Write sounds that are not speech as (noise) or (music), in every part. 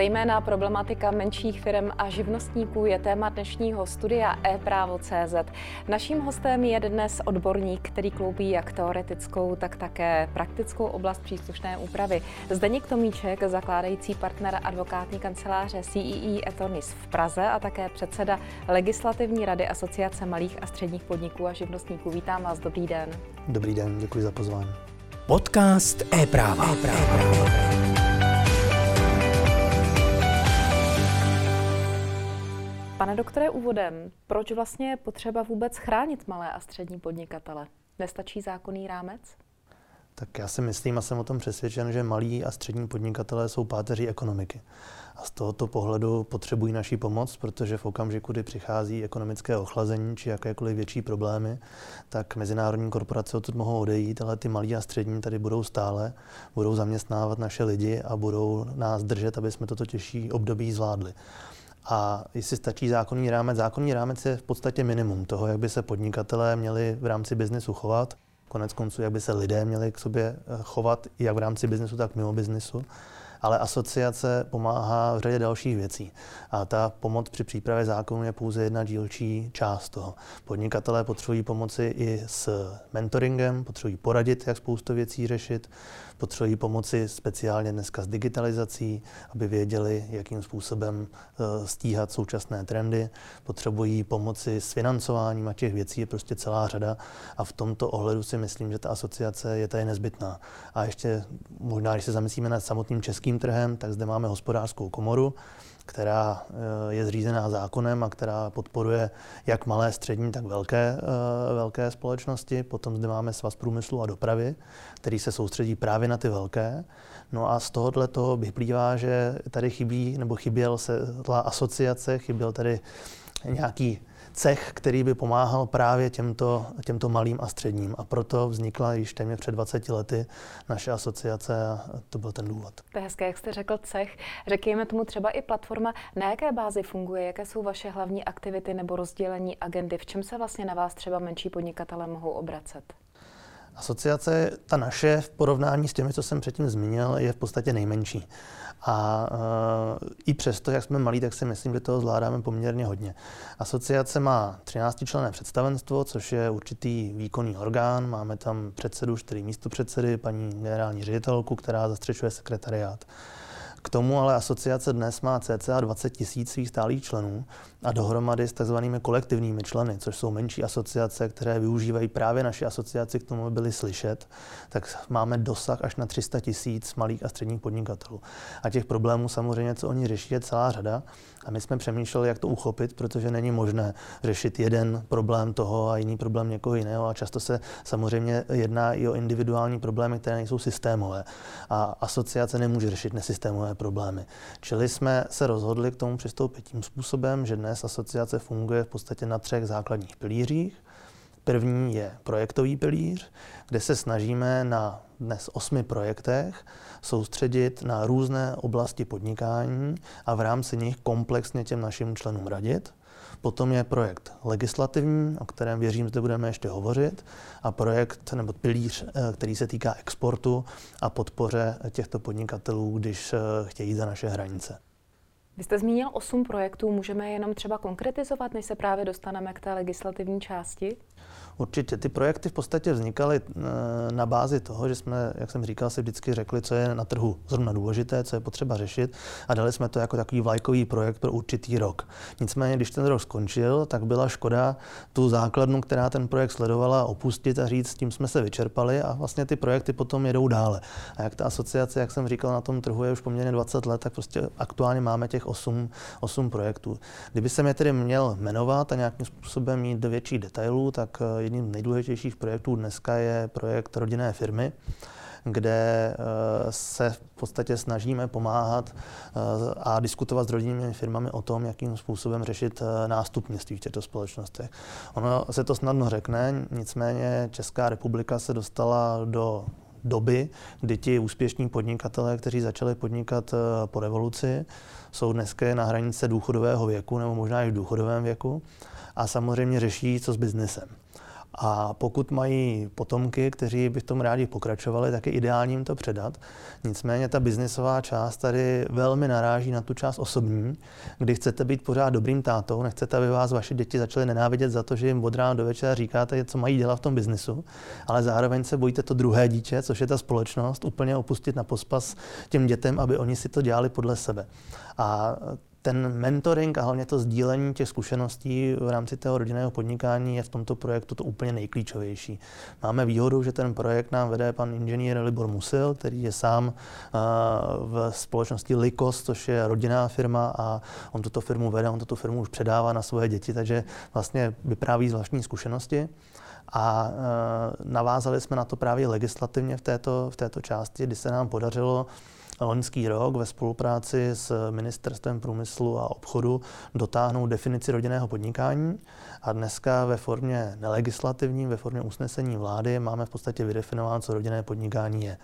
Zejména problematika menších firm a živnostníků je téma dnešního studia e-právo.cz. Naším hostem je dnes odborník, který kloubí jak teoretickou, tak také praktickou oblast příslušné úpravy. Zdeněk Tomíček, zakládající partner advokátní kanceláře CEE Etonis v Praze a také předseda Legislativní rady Asociace malých a středních podniků a živnostníků. Vítám vás, dobrý den. Dobrý den, děkuji za pozvání. Podcast e-práva. e-práva. Pane doktore, úvodem, proč vlastně je potřeba vůbec chránit malé a střední podnikatele? Nestačí zákonný rámec? Tak já si myslím a jsem o tom přesvědčen, že malí a střední podnikatelé jsou páteří ekonomiky. A z tohoto pohledu potřebují naší pomoc, protože v okamžiku, kdy přichází ekonomické ochlazení či jakékoliv větší problémy, tak mezinárodní korporace odtud mohou odejít, ale ty malí a střední tady budou stále, budou zaměstnávat naše lidi a budou nás držet, aby jsme toto těžší období zvládli. A jestli stačí zákonný rámec, zákonný rámec je v podstatě minimum toho, jak by se podnikatelé měli v rámci biznesu chovat, konec konců, jak by se lidé měli k sobě eh, chovat, jak v rámci biznesu, tak mimo biznesu ale asociace pomáhá v řadě dalších věcí. A ta pomoc při přípravě zákonu je pouze jedna dílčí část toho. Podnikatelé potřebují pomoci i s mentoringem, potřebují poradit, jak spoustu věcí řešit, potřebují pomoci speciálně dneska s digitalizací, aby věděli, jakým způsobem eh, stíhat současné trendy, potřebují pomoci s financováním a těch věcí je prostě celá řada a v tomto ohledu si myslím, že ta asociace je tady nezbytná. A ještě možná, když se zamyslíme nad samotným českým trhem, tak zde máme hospodářskou komoru, která eh, je zřízená zákonem a která podporuje jak malé, střední, tak velké, eh, velké společnosti. Potom zde máme Svaz průmyslu a dopravy, který se soustředí právě na ty velké. No a z tohohle toho vyplývá, že tady chybí, nebo chyběl se asociace, chyběl tady nějaký cech, který by pomáhal právě těmto, těmto malým a středním. A proto vznikla již téměř před 20 lety naše asociace a to byl ten důvod. To je hezké, jak jste řekl cech. Řekněme tomu třeba i platforma. Na jaké bázi funguje? Jaké jsou vaše hlavní aktivity nebo rozdělení agendy? V čem se vlastně na vás třeba menší podnikatele mohou obracet? Asociace, ta naše, v porovnání s těmi, co jsem předtím zmínil, je v podstatě nejmenší. A uh, i přesto, jak jsme malí, tak si myslím, že toho zvládáme poměrně hodně. Asociace má 13 členné představenstvo, což je určitý výkonný orgán. Máme tam předsedu, čtyři místo předsedy, paní generální ředitelku, která zastřešuje sekretariát. K tomu ale asociace dnes má cca 20 tisíc svých stálých členů a dohromady s tzv. kolektivními členy, což jsou menší asociace, které využívají právě naši asociaci k tomu, aby byly slyšet, tak máme dosah až na 300 tisíc malých a středních podnikatelů. A těch problémů samozřejmě, co oni řeší, je celá řada. A my jsme přemýšleli, jak to uchopit, protože není možné řešit jeden problém toho a jiný problém někoho jiného. A často se samozřejmě jedná i o individuální problémy, které nejsou systémové. A asociace nemůže řešit nesystémové problémy. Čili jsme se rozhodli k tomu přistoupit tím způsobem, že dnes asociace funguje v podstatě na třech základních pilířích. První je projektový pilíř, kde se snažíme na dnes osmi projektech soustředit na různé oblasti podnikání a v rámci nich komplexně těm našim členům radit. Potom je projekt legislativní, o kterém věřím, že budeme ještě hovořit, a projekt nebo pilíř, eh, který se týká exportu a podpoře těchto podnikatelů, když eh, chtějí za naše hranice. Vy jste zmínil osm projektů, můžeme jenom třeba konkretizovat, než se právě dostaneme k té legislativní části? Určitě. Ty projekty v podstatě vznikaly eh, na bázi toho, že jsme, jak jsem říkal, si vždycky řekli, co je na trhu zrovna důležité, co je potřeba řešit a dali jsme to jako takový vlajkový projekt pro určitý rok. Nicméně, když ten rok skončil, tak byla škoda tu základnu, která ten projekt sledovala, opustit a říct, s tím jsme se vyčerpali a vlastně ty projekty potom jedou dále. A jak ta asociace, jak jsem říkal, na tom trhu je už poměrně 20 let, tak prostě aktuálně máme těch 8, 8 projektů. Kdyby se mě tedy měl jmenovat a nějakým způsobem mít do větších detailů, tak eh, jedním z nejdůležitějších projektů dneska je projekt rodinné firmy, kde eh, se v podstatě snažíme pomáhat eh, a diskutovat s rodinnými firmami o tom, jakým způsobem řešit nástupnictví v těchto společnostech. Ono se to snadno řekne, nicméně Česká republika se dostala do doby, kdy ti úspěšní podnikatelé, kteří začali podnikat po revoluci, jsou dneska na hranice důchodového věku nebo možná i v důchodovém věku a samozřejmě řeší, co s biznesem. A pokud mají potomky, kteří by v tom rádi pokračovali, tak je ideální jim to předat. Nicméně ta biznisová část tady velmi naráží na tu část osobní, kdy chcete být pořád dobrým tátou, nechcete, aby vás vaše děti začaly nenávidět za to, že jim od rána do večera říkáte, co mají dělat v tom biznisu, ale zároveň se bojíte to druhé dítě, což je ta společnost, úplně opustit na pospas těm dětem, aby oni si to dělali podle sebe. A ten mentoring a hlavně to sdílení těch zkušeností v rámci toho rodinného podnikání je v tomto projektu to úplně nejklíčovější. Máme výhodu, že ten projekt nám vede pan inženýr Libor Musil, který je sám v společnosti Likos, což je rodinná firma a on tuto firmu vede, on tuto firmu už předává na svoje děti, takže vlastně vypráví z vlastní zkušenosti. A navázali jsme na to právě legislativně v této, v této části, kdy se nám podařilo loňský rok ve spolupráci s Ministerstvem průmyslu a obchodu dotáhnout definici rodinného podnikání a dneska ve formě nelegislativní, ve formě usnesení vlády máme v podstatě vydefinováno, co rodinné podnikání je.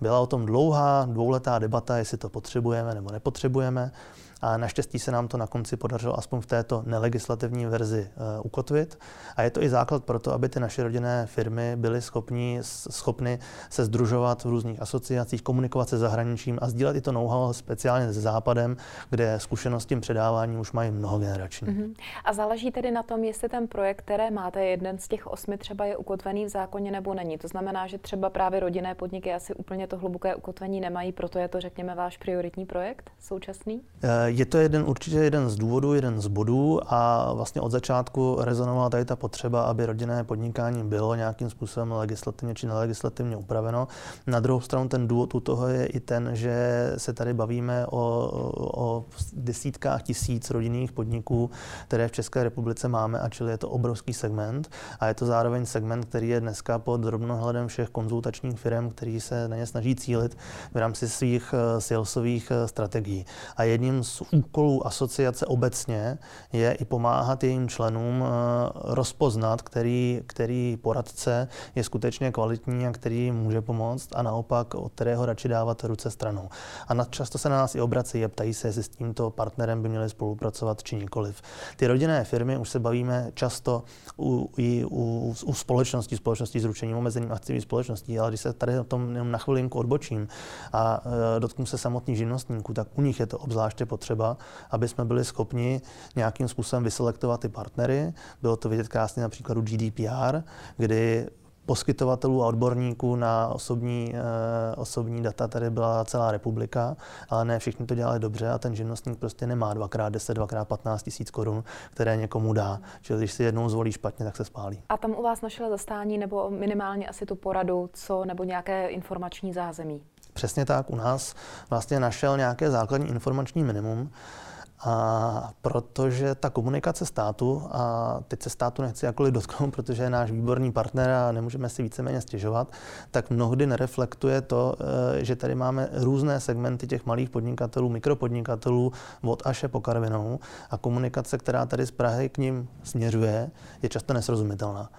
Byla o tom dlouhá, dvouletá debata, jestli to potřebujeme nebo nepotřebujeme. A naštěstí se nám to na konci podařilo aspoň v této nelegislativní verzi uh, ukotvit. A je to i základ pro to, aby ty naše rodinné firmy byly schopni, schopny se združovat v různých asociacích, komunikovat se zahraničím a sdílet i to know-how speciálně se Západem, kde zkušenost tím předáváním už mají mnohogenerační. Mm-hmm. A záleží tedy na tom, jestli ten projekt, které máte, jeden z těch osmi třeba je ukotvený v zákoně nebo není. To znamená, že třeba právě rodinné podniky asi úplně to hluboké ukotvení nemají, proto je to, řekněme, váš prioritní projekt současný? Uh, je to jeden, určitě jeden z důvodů, jeden z bodů a vlastně od začátku rezonovala tady ta potřeba, aby rodinné podnikání bylo nějakým způsobem legislativně či nelegislativně upraveno. Na druhou stranu ten důvod u toho je i ten, že se tady bavíme o, o desítkách tisíc rodinných podniků, které v České republice máme, a čili je to obrovský segment a je to zároveň segment, který je dneska pod drobnohledem všech konzultačních firm, který se na ně snaží cílit v rámci svých eh, salesových eh, strategií. A jedním z úkolů asociace obecně je i pomáhat jejím členům eh, rozpoznat, který, který poradce je skutečně kvalitní a který může pomoct a naopak od kterého radši dávat ruce stranou. A často se na nás i obrací a ptají se, jestli s tímto partnerem by měli spolupracovat či nikoliv. Ty rodinné firmy už se bavíme často u, i u, u společností, společností s ručením omezeným aktivní společností, ale když se tady o tom jenom na chvilinku odbočím a e, dotknu se samotných živnostníků, tak u nich je to obzvláště potřeba potřeba, aby jsme byli schopni nějakým způsobem vyselektovat ty partnery. Bylo to vidět krásně na příkladu GDPR, kdy poskytovatelů a odborníků na osobní, eh, osobní data tady byla celá republika, ale ne všichni to dělali dobře a ten živnostník prostě nemá dvakrát 10, dvakrát 15 tisíc korun, které někomu dá. Čili když si jednou zvolí špatně, tak se spálí. A tam u vás našel zastání nebo minimálně asi tu poradu, co nebo nějaké informační zázemí? Přesně tak, u nás vlastně našel nějaké základní informační minimum, a protože ta komunikace státu, a teď se státu nechci jakkoliv dotknout, protože je náš výborný partner a nemůžeme si víceméně stěžovat, tak mnohdy nereflektuje to, eh, že tady máme různé segmenty těch malých podnikatelů, mikropodnikatelů od Aše po Karvinou a komunikace, která tady z Prahy k ním směřuje, je často nesrozumitelná.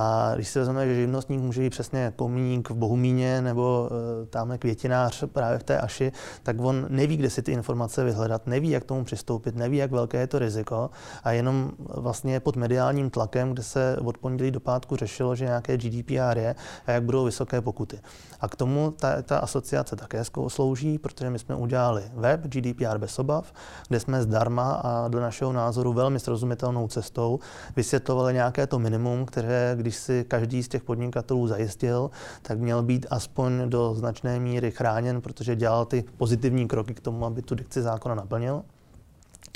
A když si vezmeme, že živnostník může být přesně komíník v Bohumíně nebo e, tamhle květinář právě v té Aši, tak on neví, kde si ty informace vyhledat, neví, jak tomu přistoupit, neví, jak velké je to riziko a jenom vlastně pod mediálním tlakem, kde se od pondělí do pátku řešilo, že nějaké GDPR je a jak budou vysoké pokuty. A k tomu ta, ta asociace také slouží, protože my jsme udělali web GDPR bez obav, kde jsme zdarma a do našeho názoru velmi srozumitelnou cestou vysvětlovali nějaké to minimum, které, když si každý z těch podnikatelů zajistil, tak měl být aspoň do značné míry chráněn, protože dělal ty pozitivní kroky k tomu, aby tu dikci zákona naplnil.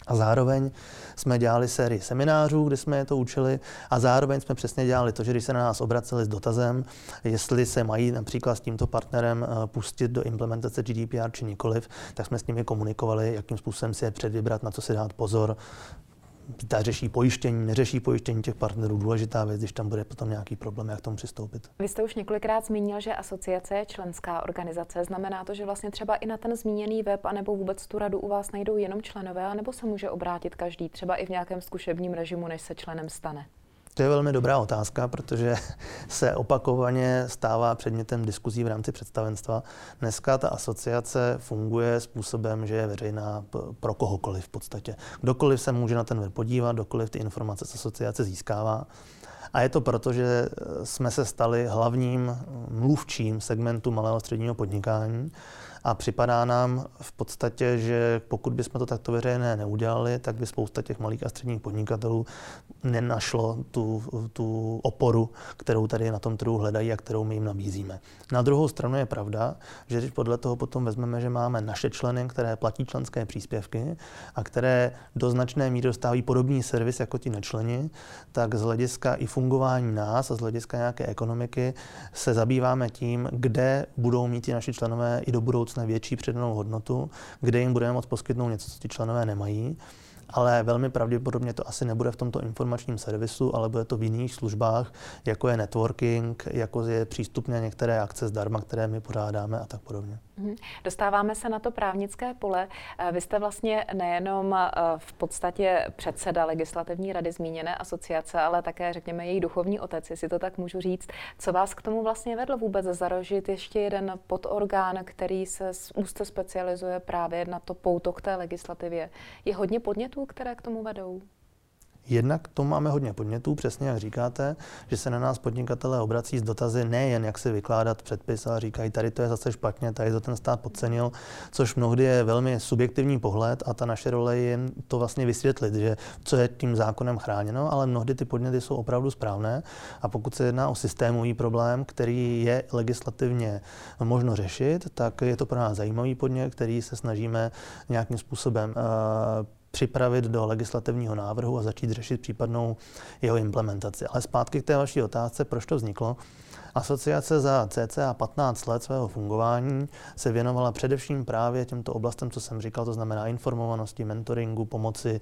A zároveň jsme dělali sérii seminářů, kde jsme je to učili a zároveň jsme přesně dělali to, že když se na nás obraceli s dotazem, jestli se mají například s tímto partnerem eh, pustit do implementace GDPR či nikoliv, tak jsme s nimi komunikovali, jakým způsobem si je předvybrat, na co si dát pozor, ta řeší pojištění, neřeší pojištění těch partnerů, důležitá věc, když tam bude potom nějaký problém, jak tomu přistoupit. Vy jste už několikrát zmínil, že asociace je členská organizace. Znamená to, že vlastně třeba i na ten zmíněný web, anebo vůbec tu radu u vás najdou jenom členové, anebo se může obrátit každý, třeba i v nějakém zkušebním režimu, než se členem stane? To je velmi dobrá otázka, protože (laughs) se opakovaně stává předmětem diskuzí v rámci představenstva. Dneska ta asociace funguje způsobem, že je veřejná pro kohokoliv v podstatě. Kdokoliv se může na ten web podívat, kdokoliv ty informace z asociace získává. A je to proto, že jsme se stali hlavním mluvčím segmentu malého středního podnikání a připadá nám v podstatě, že pokud bychom to takto veřejné neudělali, tak by spousta těch malých a středních podnikatelů nenašlo tu, tu oporu, kterou tady na tom trhu hledají a kterou my jim nabízíme. Na druhou stranu je pravda, že když podle toho potom vezmeme, že máme naše členy, které platí členské příspěvky a které do značné míry dostávají podobný servis jako ti nečleni, tak z hlediska i fungování nás a z hlediska nějaké ekonomiky se zabýváme tím, kde budou mít ti naši členové i do budoucna budoucna větší přidanou hodnotu, kde jim budeme moct poskytnout něco, co ti členové nemají ale velmi pravděpodobně to asi nebude v tomto informačním servisu, ale bude to v jiných službách, jako je networking, jako je přístupné některé akce zdarma, které my pořádáme a tak podobně. Mhm. Dostáváme se na to právnické pole. Eh, vy jste vlastně nejenom eh, v podstatě předseda legislativní rady zmíněné asociace, ale také, řekněme, její duchovní otec, jestli to tak můžu říct. Co vás k tomu vlastně vedlo vůbec zarožit ještě jeden podorgán, který se úzce specializuje právě na to pouto k té legislativě? Je hodně podnětů, které k tomu vedou? Jednak to máme hodně podnětů, přesně jak říkáte, že se na nás podnikatelé obrací s dotazy nejen jak si vykládat předpis, ale říkají, tady to je zase špatně, tady to ten stát podcenil, což mnohdy je velmi subjektivní pohled a ta naše role je to vlastně vysvětlit, že co je tím zákonem chráněno, ale mnohdy ty podněty jsou opravdu správné. A pokud se jedná o systémový problém, který je legislativně možno řešit, tak je to pro nás zajímavý podnět, který se snažíme nějakým způsobem uh, připravit do legislativního návrhu a začít řešit případnou jeho implementaci. Ale zpátky k té vaší otázce, proč to vzniklo. Asociace za cca 15 let svého fungování se věnovala především právě těmto oblastem, co jsem říkal, to znamená informovanosti, mentoringu, pomoci,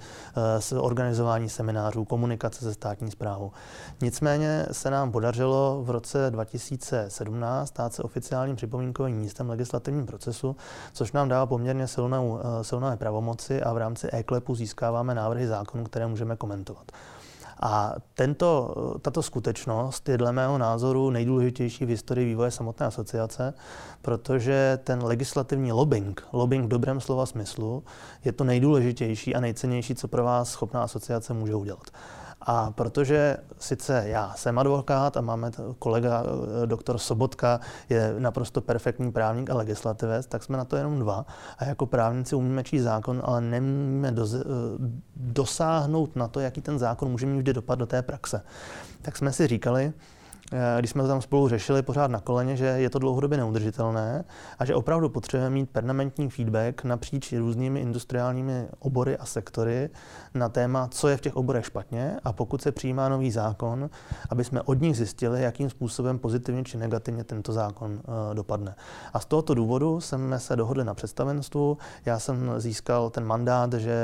eh, organizování seminářů, komunikace se státní zprávou. Nicméně se nám podařilo v roce 2017 stát se oficiálním připomínkovým místem legislativním procesu, což nám dává poměrně silnou, eh, silné pravomoci a v rámci e-klepu získáváme návrhy zákonů, které můžeme komentovat. A tento, tato skutečnost je dle mého názoru nejdůležitější v historii vývoje samotné asociace, protože ten legislativní lobbying, lobbying v dobrém slova smyslu, je to nejdůležitější a nejcennější, co pro vás schopná asociace může udělat. A protože sice já jsem advokát a máme kolega eh, doktor Sobotka, je naprosto perfektní právník a legislativec, tak jsme na to jenom dva. A jako právníci umíme číst zákon, ale nemůžeme eh, dosáhnout na to, jaký ten zákon může mít vždy dopad do té praxe. Tak jsme si říkali, když jsme to tam spolu řešili pořád na koleně, že je to dlouhodobě neudržitelné a že opravdu potřebujeme mít permanentní feedback napříč různými industriálními obory a sektory na téma, co je v těch oborech špatně a pokud se přijímá nový zákon, aby jsme od nich zjistili, jakým způsobem pozitivně či negativně tento zákon uh, dopadne. A z tohoto důvodu jsme se dohodli na představenstvu. Já jsem získal ten mandát, že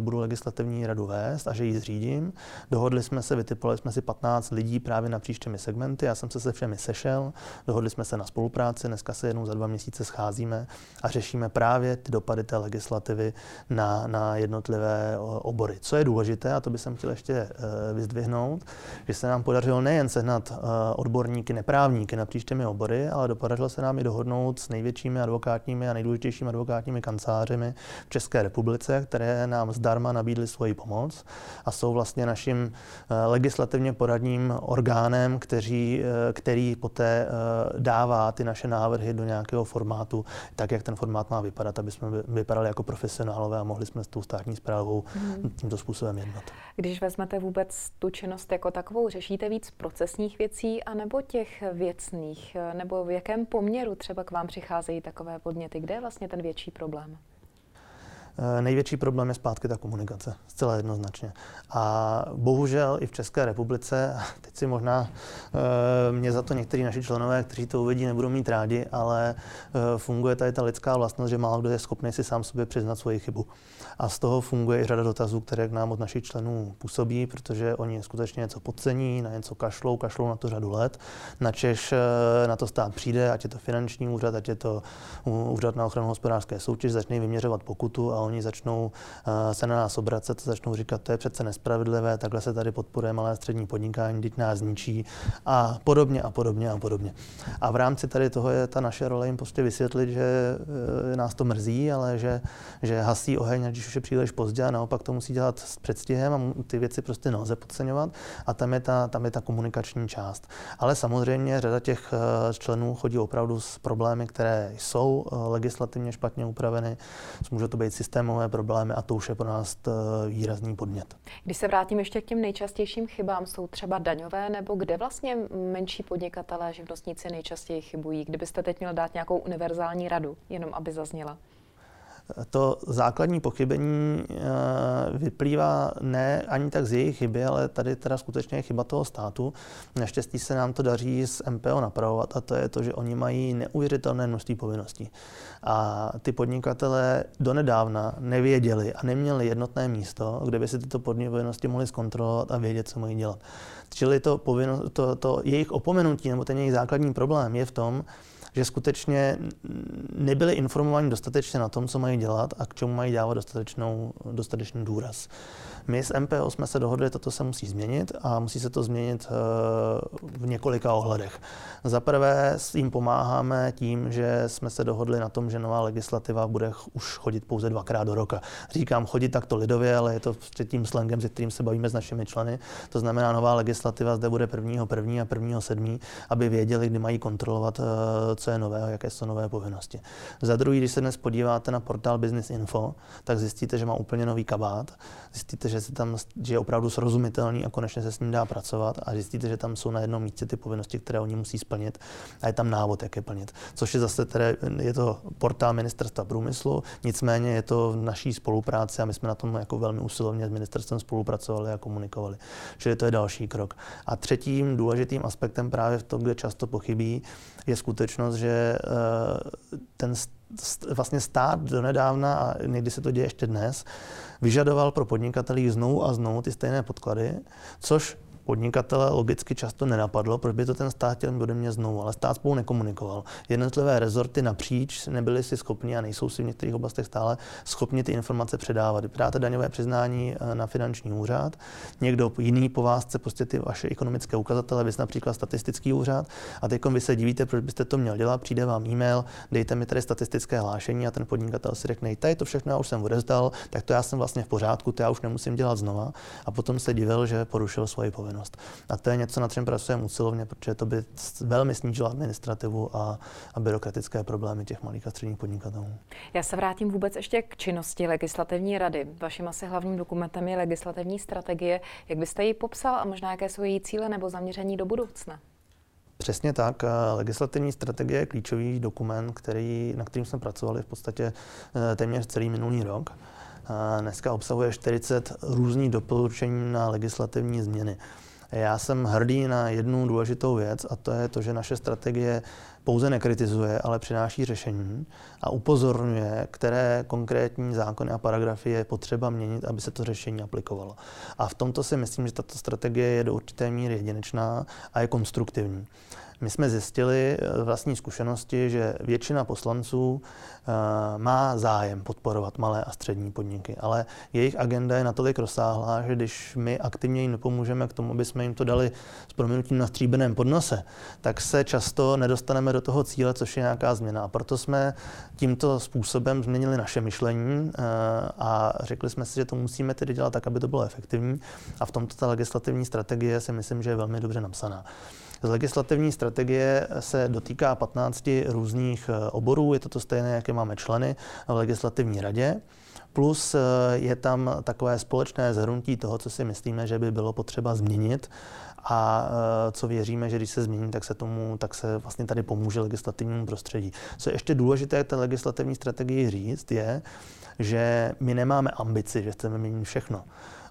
budu legislativní radu vést a že ji zřídím. Dohodli jsme se, vytipovali jsme si 15 lidí právě na příštími segmenty klienty, já jsem se se všemi sešel, dohodli jsme se na spolupráci, dneska se jednou za dva měsíce scházíme a řešíme právě ty dopady té legislativy na, na jednotlivé obory. Co je důležité, a to bych chtěl ještě eh, vyzdvihnout, že se nám podařilo nejen sehnat eh, odborníky, neprávníky napříč těmi obory, ale podařilo se nám i dohodnout s největšími advokátními a nejdůležitějšími advokátními kancelářemi v České republice, které nám zdarma nabídly svoji pomoc a jsou vlastně naším eh, legislativně poradním orgánem, kteří Eh, který poté eh, dává ty naše návrhy do nějakého formátu, tak jak ten formát má vypadat, aby jsme vypadali jako profesionálové a mohli jsme s tou státní zprávou hmm. tímto způsobem jednat. Když vezmete vůbec tu činnost jako takovou, řešíte víc procesních věcí anebo těch věcných? Nebo v jakém poměru třeba k vám přicházejí takové podněty? Kde je vlastně ten větší problém? Eh, největší problém je zpátky ta komunikace, zcela jednoznačně. A bohužel i v České republice, teď si možná e, mě za to někteří naši členové, kteří to uvidí, nebudou mít rádi, ale e, funguje tady ta lidská vlastnost, že málo kdo je schopný si sám sobě přiznat svoji chybu. A z toho funguje i řada dotazů, které k nám od našich členů působí, protože oni skutečně něco podcení, na něco kašlou, kašlou na to řadu let. Načež na to stát přijde, ať je to finanční úřad, ať je to úřad na ochranu hospodářské soutěže, začne vyměřovat pokutu a oni začnou se na nás obracet, začnou říkat, to je přece nespravedlivé, takhle se tady podporuje malé střední podnikání, teď nás zničí a podobně a podobně a podobně. A v rámci tady toho je ta naše role jim prostě vysvětlit, že nás to mrzí, ale že, že hasí oheň, když už je příliš pozdě a naopak to musí dělat s předstihem a ty věci prostě nelze podceňovat a tam je ta, tam je ta komunikační část. Ale samozřejmě řada těch eh, členů chodí opravdu s problémy, které jsou eh, legislativně špatně upraveny, může to být systémové problémy a to už je pro nás eh, výrazný podnět. Když se vrátím ještě k těm nejčastějším chybám, jsou třeba daňové nebo kde vlastně menší podnikatelé, živnostníci nejčastěji chybují? Kdybyste teď měl dát nějakou univerzální radu, jenom aby zazněla. To základní pochybení eh, vyplývá ne ani tak z jejich chyby, ale tady teda skutečně je chyba toho státu. Naštěstí se nám to daří z MPO napravovat a to je to, že oni mají neuvěřitelné množství povinností. A ty podnikatelé donedávna nevěděli a neměli jednotné místo, kde by si tyto povinnosti mohli zkontrolovat a vědět, co mají dělat. Čili to, povinno, to, to jejich opomenutí nebo ten jejich základní problém je v tom, že skutečně nebyli informováni dostatečně na tom, co mají dělat a k čemu mají dávat dostatečnou, dostatečný důraz. My s MPO jsme se dohodli, toto se musí změnit a musí se to změnit eh, v několika ohledech. Za prvé s jim pomáháme tím, že jsme se dohodli na tom, že nová legislativa bude už chodit pouze dvakrát do roka. Říkám chodit takto lidově, ale je to před tím slangem, se kterým se bavíme s našimi členy. To znamená, nová legislativa zde bude 1. 1. a 1. 7., aby věděli, kdy mají kontrolovat, eh, co je nového, jaké jsou nové povinnosti. Za druhý, když se dnes podíváte na portál Business Info, tak zjistíte, že má úplně nový kabát. Zjistíte, že, se tam, že je opravdu srozumitelný a konečně se s ním dá pracovat a zjistíte, že tam jsou na jednom místě ty povinnosti, které oni musí splnit a je tam návod, jak je plnit. Což je zase tedy, je to portál ministerstva průmyslu, nicméně je to v naší spolupráci a my jsme na tom jako velmi usilovně s ministerstvem spolupracovali a komunikovali. Čili to je další krok. A třetím důležitým aspektem právě v tom, kde často pochybí, je skutečnost, že eh, ten vlastně stát donedávna, a někdy se to děje ještě dnes, vyžadoval pro podnikatelí znovu a znovu ty stejné podklady, což podnikatele logicky často nenapadlo, proč by to ten stát chtěl ode mě znovu, ale stát spolu nekomunikoval. Jednotlivé rezorty napříč nebyly si schopni a nejsou si v některých oblastech stále schopni ty informace předávat. Dáte daňové přiznání eh, na finanční úřad, někdo jiný po vás chce prostě ty vaše ekonomické ukazatele, vy například statistický úřad a teď vy se divíte, proč byste to měl dělat, přijde vám e-mail, dejte mi tady statistické hlášení a ten podnikatel si řekne, tady to všechno já už jsem odezdal, tak to já jsem vlastně v pořádku, to já už nemusím dělat znova a potom se divil, že porušil svoji povinnost povinnost. A to je něco, na čem pracujeme usilovně, protože to by velmi snížilo administrativu a, a byrokratické problémy těch malých a středních podnikatelů. Já se vrátím vůbec ještě k činnosti legislativní rady. Vaším asi hlavním dokumentem je legislativní strategie. Jak byste ji popsal a možná jaké jsou její cíle nebo zaměření do budoucna? Přesně tak. Legislativní strategie je klíčový dokument, který, na kterým jsme pracovali v podstatě eh, téměř celý minulý rok. Dneska obsahuje 40 různých doporučení na legislativní změny. Já jsem hrdý na jednu důležitou věc a to je to, že naše strategie pouze nekritizuje, ale přináší řešení a upozorňuje, které konkrétní zákony a paragrafy je potřeba měnit, aby se to řešení aplikovalo. A v tomto si myslím, že tato strategie je do určité míry jedinečná a je konstruktivní. My jsme zjistili eh, vlastní zkušenosti, že většina poslanců eh, má zájem podporovat malé a střední podniky, ale jejich agenda je natolik rozsáhlá, že když my aktivně jim nepomůžeme k tomu, aby jsme jim to dali s proměnutím na stříbeném podnose, tak se často nedostaneme do toho cíle, což je nějaká změna. A proto jsme tímto způsobem změnili naše myšlení eh, a řekli jsme si, že to musíme tedy dělat tak, aby to bylo efektivní. A v tomto ta legislativní strategie si myslím, že je velmi dobře napsaná. Z legislativní strategie se dotýká 15 různých eh, oborů, je to to stejné, jaké máme členy v legislativní radě. Plus eh, je tam takové společné zhrnutí toho, co si myslíme, že by bylo potřeba změnit a eh, co věříme, že když se změní, tak se tomu, tak se vlastně tady pomůže legislativnímu prostředí. Co je ještě důležité té legislativní strategii říct, je, že my nemáme ambici, že chceme měnit všechno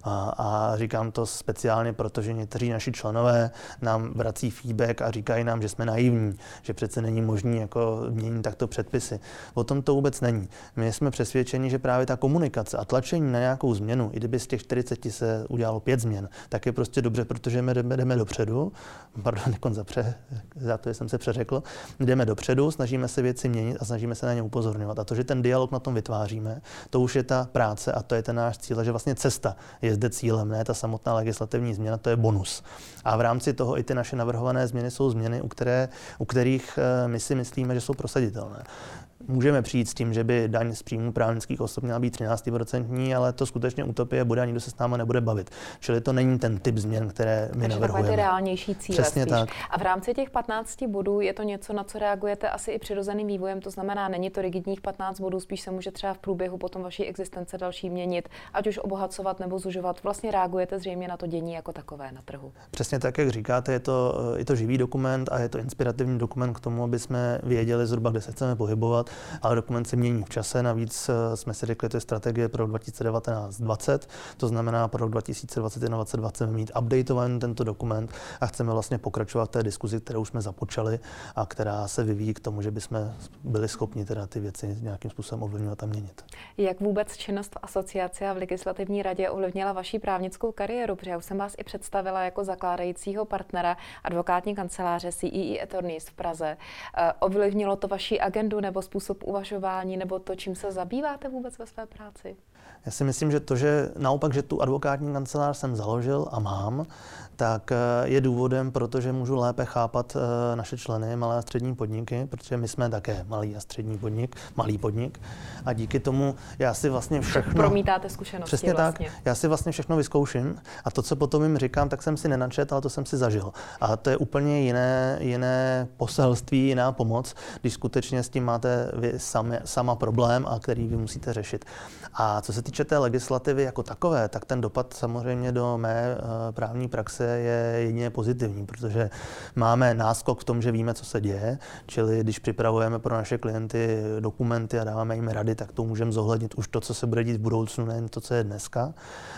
A, a říkám to speciálně, protože někteří naši členové nám vrací feedback a říkají nám, že jsme naivní, že přece není možné jako měnit takto předpisy. O tom to vůbec není. My jsme přesvědčeni, že právě ta komunikace a tlačení na nějakou změnu, i kdyby z těch 40 se udělalo pět změn, tak je prostě dobře, protože my jdeme, jdeme dopředu. Pardon, (laughs) za, pře, za to, že jsem se přeřekl. Jdeme dopředu, snažíme se věci měnit a snažíme se na ně upozorňovat. A to, že ten dialog na tom vytváříme, to už je ta práce a to je ten náš cíl, že vlastně cesta je zde cílem, ne ta samotná legislativní změna, to je bonus. A v rámci toho i ty naše navrhované změny jsou změny, u, které, u kterých eh, my si myslíme, že jsou prosaditelné. Můžeme přijít s tím, že by daň z příjmu právnických osob měla být 13%, ale to skutečně utopie bude a nikdo se s námi nebude bavit. Čili to není ten typ změn, které my Takže navrhujeme. Takže reálnější cíle Přesně spíš. tak. A v rámci těch 15 bodů je to něco, na co reagujete asi i přirozeným vývojem, to znamená, není to rigidních 15 bodů, spíš se může třeba v průběhu potom vaší existence další měnit, ať už obohacovat nebo zužovat. Vlastně reagujete zřejmě na to dění jako takové na trhu. Přesně tak, jak říkáte, je to, je to živý dokument a je to inspirativní dokument k tomu, aby jsme věděli zhruba, kde se chceme pohybovat ale dokument se mění v čase. Navíc eh, jsme si řekli, to je strategie pro rok 2019-2020, to znamená pro rok 2021-2020 chceme mít updateovaný tento dokument a chceme vlastně pokračovat v té diskuzi, kterou jsme započali a která se vyvíjí k tomu, že bychom byli schopni teda ty věci nějakým způsobem ovlivňovat a měnit. Jak vůbec činnost v asociaci a v legislativní radě ovlivnila vaší právnickou kariéru? Protože já už jsem vás i představila jako zakládajícího partnera advokátní kanceláře CEE e Attorneys v Praze. Eh, ovlivnilo to vaší agendu nebo způsob uvažování nebo to, čím se zabýváte vůbec ve své práci? Já si myslím, že to, že naopak, že tu advokátní kancelář jsem založil a mám, tak eh, je důvodem, protože můžu lépe chápat eh, naše členy, malé a střední podniky, protože my jsme také malý a střední podnik, malý podnik. A díky tomu já si vlastně všechno... Promítáte zkušenosti Přesně vlastně. tak. Já si vlastně všechno vyzkouším a to, co potom jim říkám, tak jsem si nenačet, ale to jsem si zažil. A to je úplně jiné, jiné poselství, jiná pomoc, když skutečně s tím máte vy sami, sama problém, a který vy musíte řešit. A co se týče té legislativy jako takové, tak ten dopad samozřejmě do mé uh, právní praxe je jedině pozitivní, protože máme náskok v tom, že víme, co se děje, čili když připravujeme pro naše klienty dokumenty a dáváme jim rady, tak to můžeme zohlednit už to, co se bude dít v budoucnu, nejen to, co je dneska.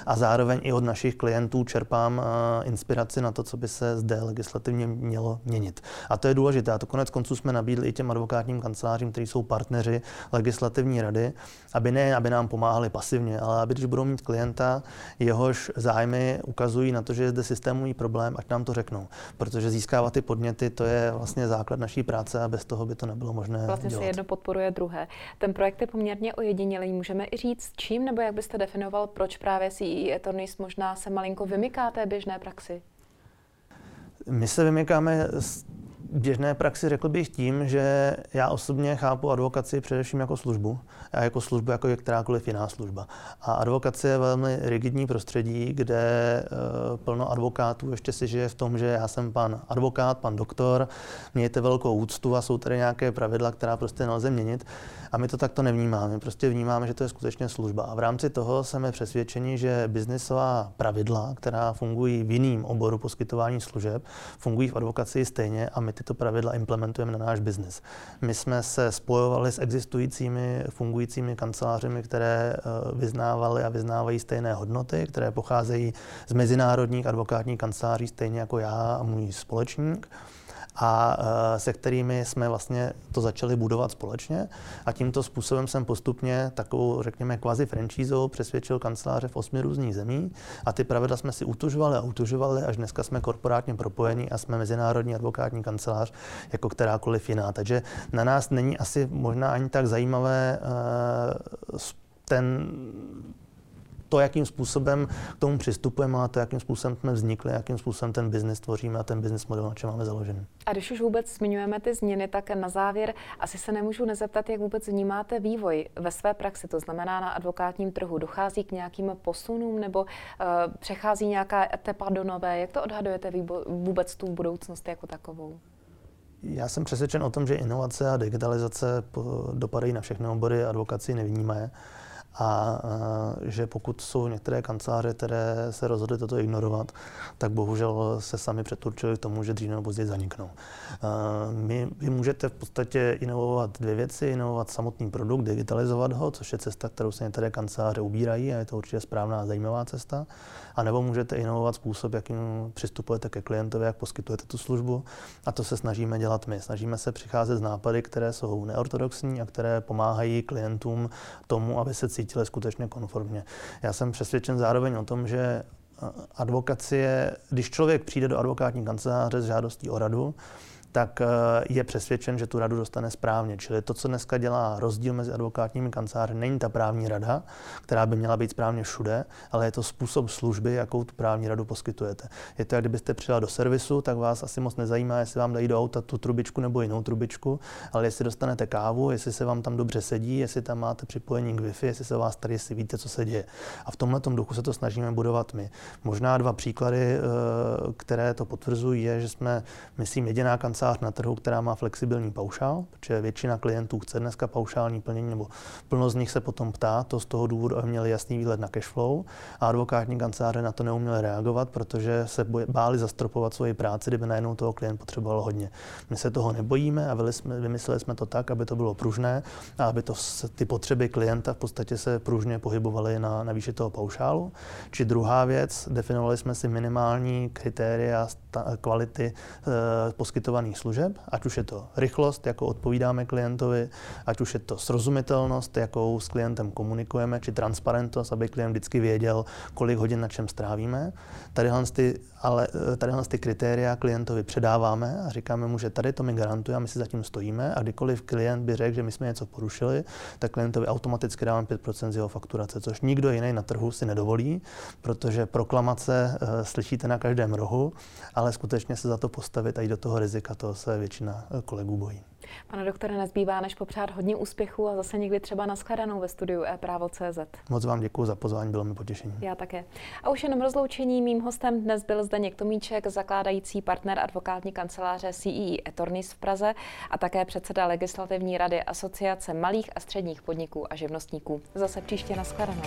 A zároveň i od našich klientů čerpám uh, inspiraci na to, co by se zde legislativně mělo měnit. A to je důležité. A to konec konců jsme nabídli i těm advokátním kancelářím, kteří jsou partneři legislativní rady, aby ne, aby nám pomáhali pasivně, ale aby když budou mít klienta, jehož zájmy ukazují na to, že je zde systémový problém, ať nám to řeknou. Protože získávat ty podněty, to je vlastně základ naší práce a bez toho by to nebylo možné Vlastně dělat. se jedno podporuje druhé. Ten projekt je poměrně ojedinělý. Můžeme i říct, čím nebo jak byste definoval, proč právě CE Attorneys možná se malinko vymyká té běžné praxi? My se vymykáme běžné praxi řekl bych tím, že já osobně chápu advokaci především jako službu a jako službu jako je kterákoliv jiná služba. A advokace je velmi rigidní prostředí, kde uh, plno advokátů ještě si žije v tom, že já jsem pan advokát, pan doktor, mějte velkou úctu a jsou tady nějaké pravidla, která prostě nelze měnit. A my to takto nevnímáme. Prostě vnímáme, že to je skutečně služba. A v rámci toho jsme přesvědčeni, že biznisová pravidla, která fungují v jiném oboru poskytování služeb, fungují v advokaci stejně a my tyto pravidla implementujeme na náš biznis. My jsme se spojovali s existujícími fungujícími kancelářemi, které eh, vyznávaly a vyznávají stejné hodnoty, které pocházejí z mezinárodních advokátních kanceláří, stejně jako já a můj společník a eh, se kterými jsme vlastně to začali budovat společně. A tímto způsobem jsem postupně takovou, řekněme, kvazi franšízou přesvědčil kanceláře v osmi různých zemí a ty pravidla jsme si utužovali a utužovali, až dneska jsme korporátně propojení a jsme mezinárodní advokátní kancelář jako kterákoliv jiná. Takže na nás není asi možná ani tak zajímavé uh, ten to, jakým způsobem k tomu přistupujeme a to, jakým způsobem jsme vznikli, jakým způsobem ten biznis tvoříme a ten biznis model, na čem máme založený. A když už vůbec zmiňujeme ty změny, tak na závěr asi se nemůžu nezeptat, jak vůbec vnímáte vývoj ve své praxi, to znamená na advokátním trhu. Dochází k nějakým posunům nebo uh, přechází nějaká etapa do nové? Jak to odhadujete vůbec tu budoucnost jako takovou? Já jsem přesvědčen o tom, že inovace a digitalizace dopadají na všechny obory, advokaci nevnímají a že pokud jsou některé kanceláře, které se rozhodly toto ignorovat, tak bohužel se sami předurčili k tomu, že dříve nebo později zaniknou. My, vy můžete v podstatě inovovat dvě věci, inovovat samotný produkt, digitalizovat ho, což je cesta, kterou se některé kanceláře ubírají a je to určitě správná a zajímavá cesta. A nebo můžete inovovat způsob, jakým přistupujete ke klientovi, jak poskytujete tu službu. A to se snažíme dělat my. Snažíme se přicházet z nápady, které jsou neortodoxní a které pomáhají klientům tomu, aby se cítili skutečně konformně. Já jsem přesvědčen zároveň o tom, že advokacie, když člověk přijde do advokátní kanceláře s žádostí o radu, tak eh, je přesvědčen, že tu radu dostane správně. Čili to, co dneska dělá rozdíl mezi advokátními kanceláři, není ta právní rada, která by měla být správně všude, ale je to způsob služby, jakou tu právní radu poskytujete. Je to, jak kdybyste přijela do servisu, tak vás asi moc nezajímá, jestli vám dají do auta tu trubičku nebo jinou trubičku, ale jestli dostanete kávu, jestli se vám tam dobře sedí, jestli tam máte připojení k Wi-Fi, jestli se vás tady, jestli víte, co se děje. A v tomhle duchu se to snažíme budovat my. Možná dva příklady, eh, které to potvrzují, je, že jsme, myslím, jediná kancelář, kancelář na trhu, která má flexibilní paušál, protože většina klientů chce dneska paušální plnění, nebo plno z nich se potom ptá, to z toho důvodu, aby měli jasný výhled na cashflow. A advokátní kanceláře na to neuměly reagovat, protože se báli zastropovat svoji práci, kdyby najednou toho klient potřeboval hodně. My se toho nebojíme a vymysleli jsme to tak, aby to bylo pružné a aby to ty potřeby klienta v podstatě se pružně pohybovaly na, na výši toho paušálu. Či druhá věc, definovali jsme si minimální kritéria kvality e, poskytovaných digitálních služeb, ať už je to rychlost, jakou odpovídáme klientovi, ať už je to srozumitelnost, jakou s klientem komunikujeme, či transparentnost, aby klient vždycky věděl, kolik hodin na čem strávíme. Tadyhle ty, ale tadyhle ty kritéria klientovi předáváme a říkáme mu, že tady to mi garantuje a my si zatím stojíme a kdykoliv klient by řekl, že my jsme něco porušili, tak klientovi automaticky dáváme 5% z jeho fakturace, což nikdo jiný na trhu si nedovolí, protože proklamace uh, slyšíte na každém rohu, ale skutečně se za to postavit a jít do toho rizika, to se většina eh, kolegů bojí. Pane doktore, nezbývá než popřát hodně úspěchů a zase někdy třeba naschledanou ve studiu e-právo.cz. Moc vám děkuji za pozvání, bylo mi potěšení. Já také. A už jenom rozloučení, mým hostem dnes byl Zdeněk Tomíček, zakládající partner advokátní kanceláře CEE e Attorneys v Praze a také předseda legislativní rady Asociace malých a středních podniků a živnostníků. Zase příště naschledanou.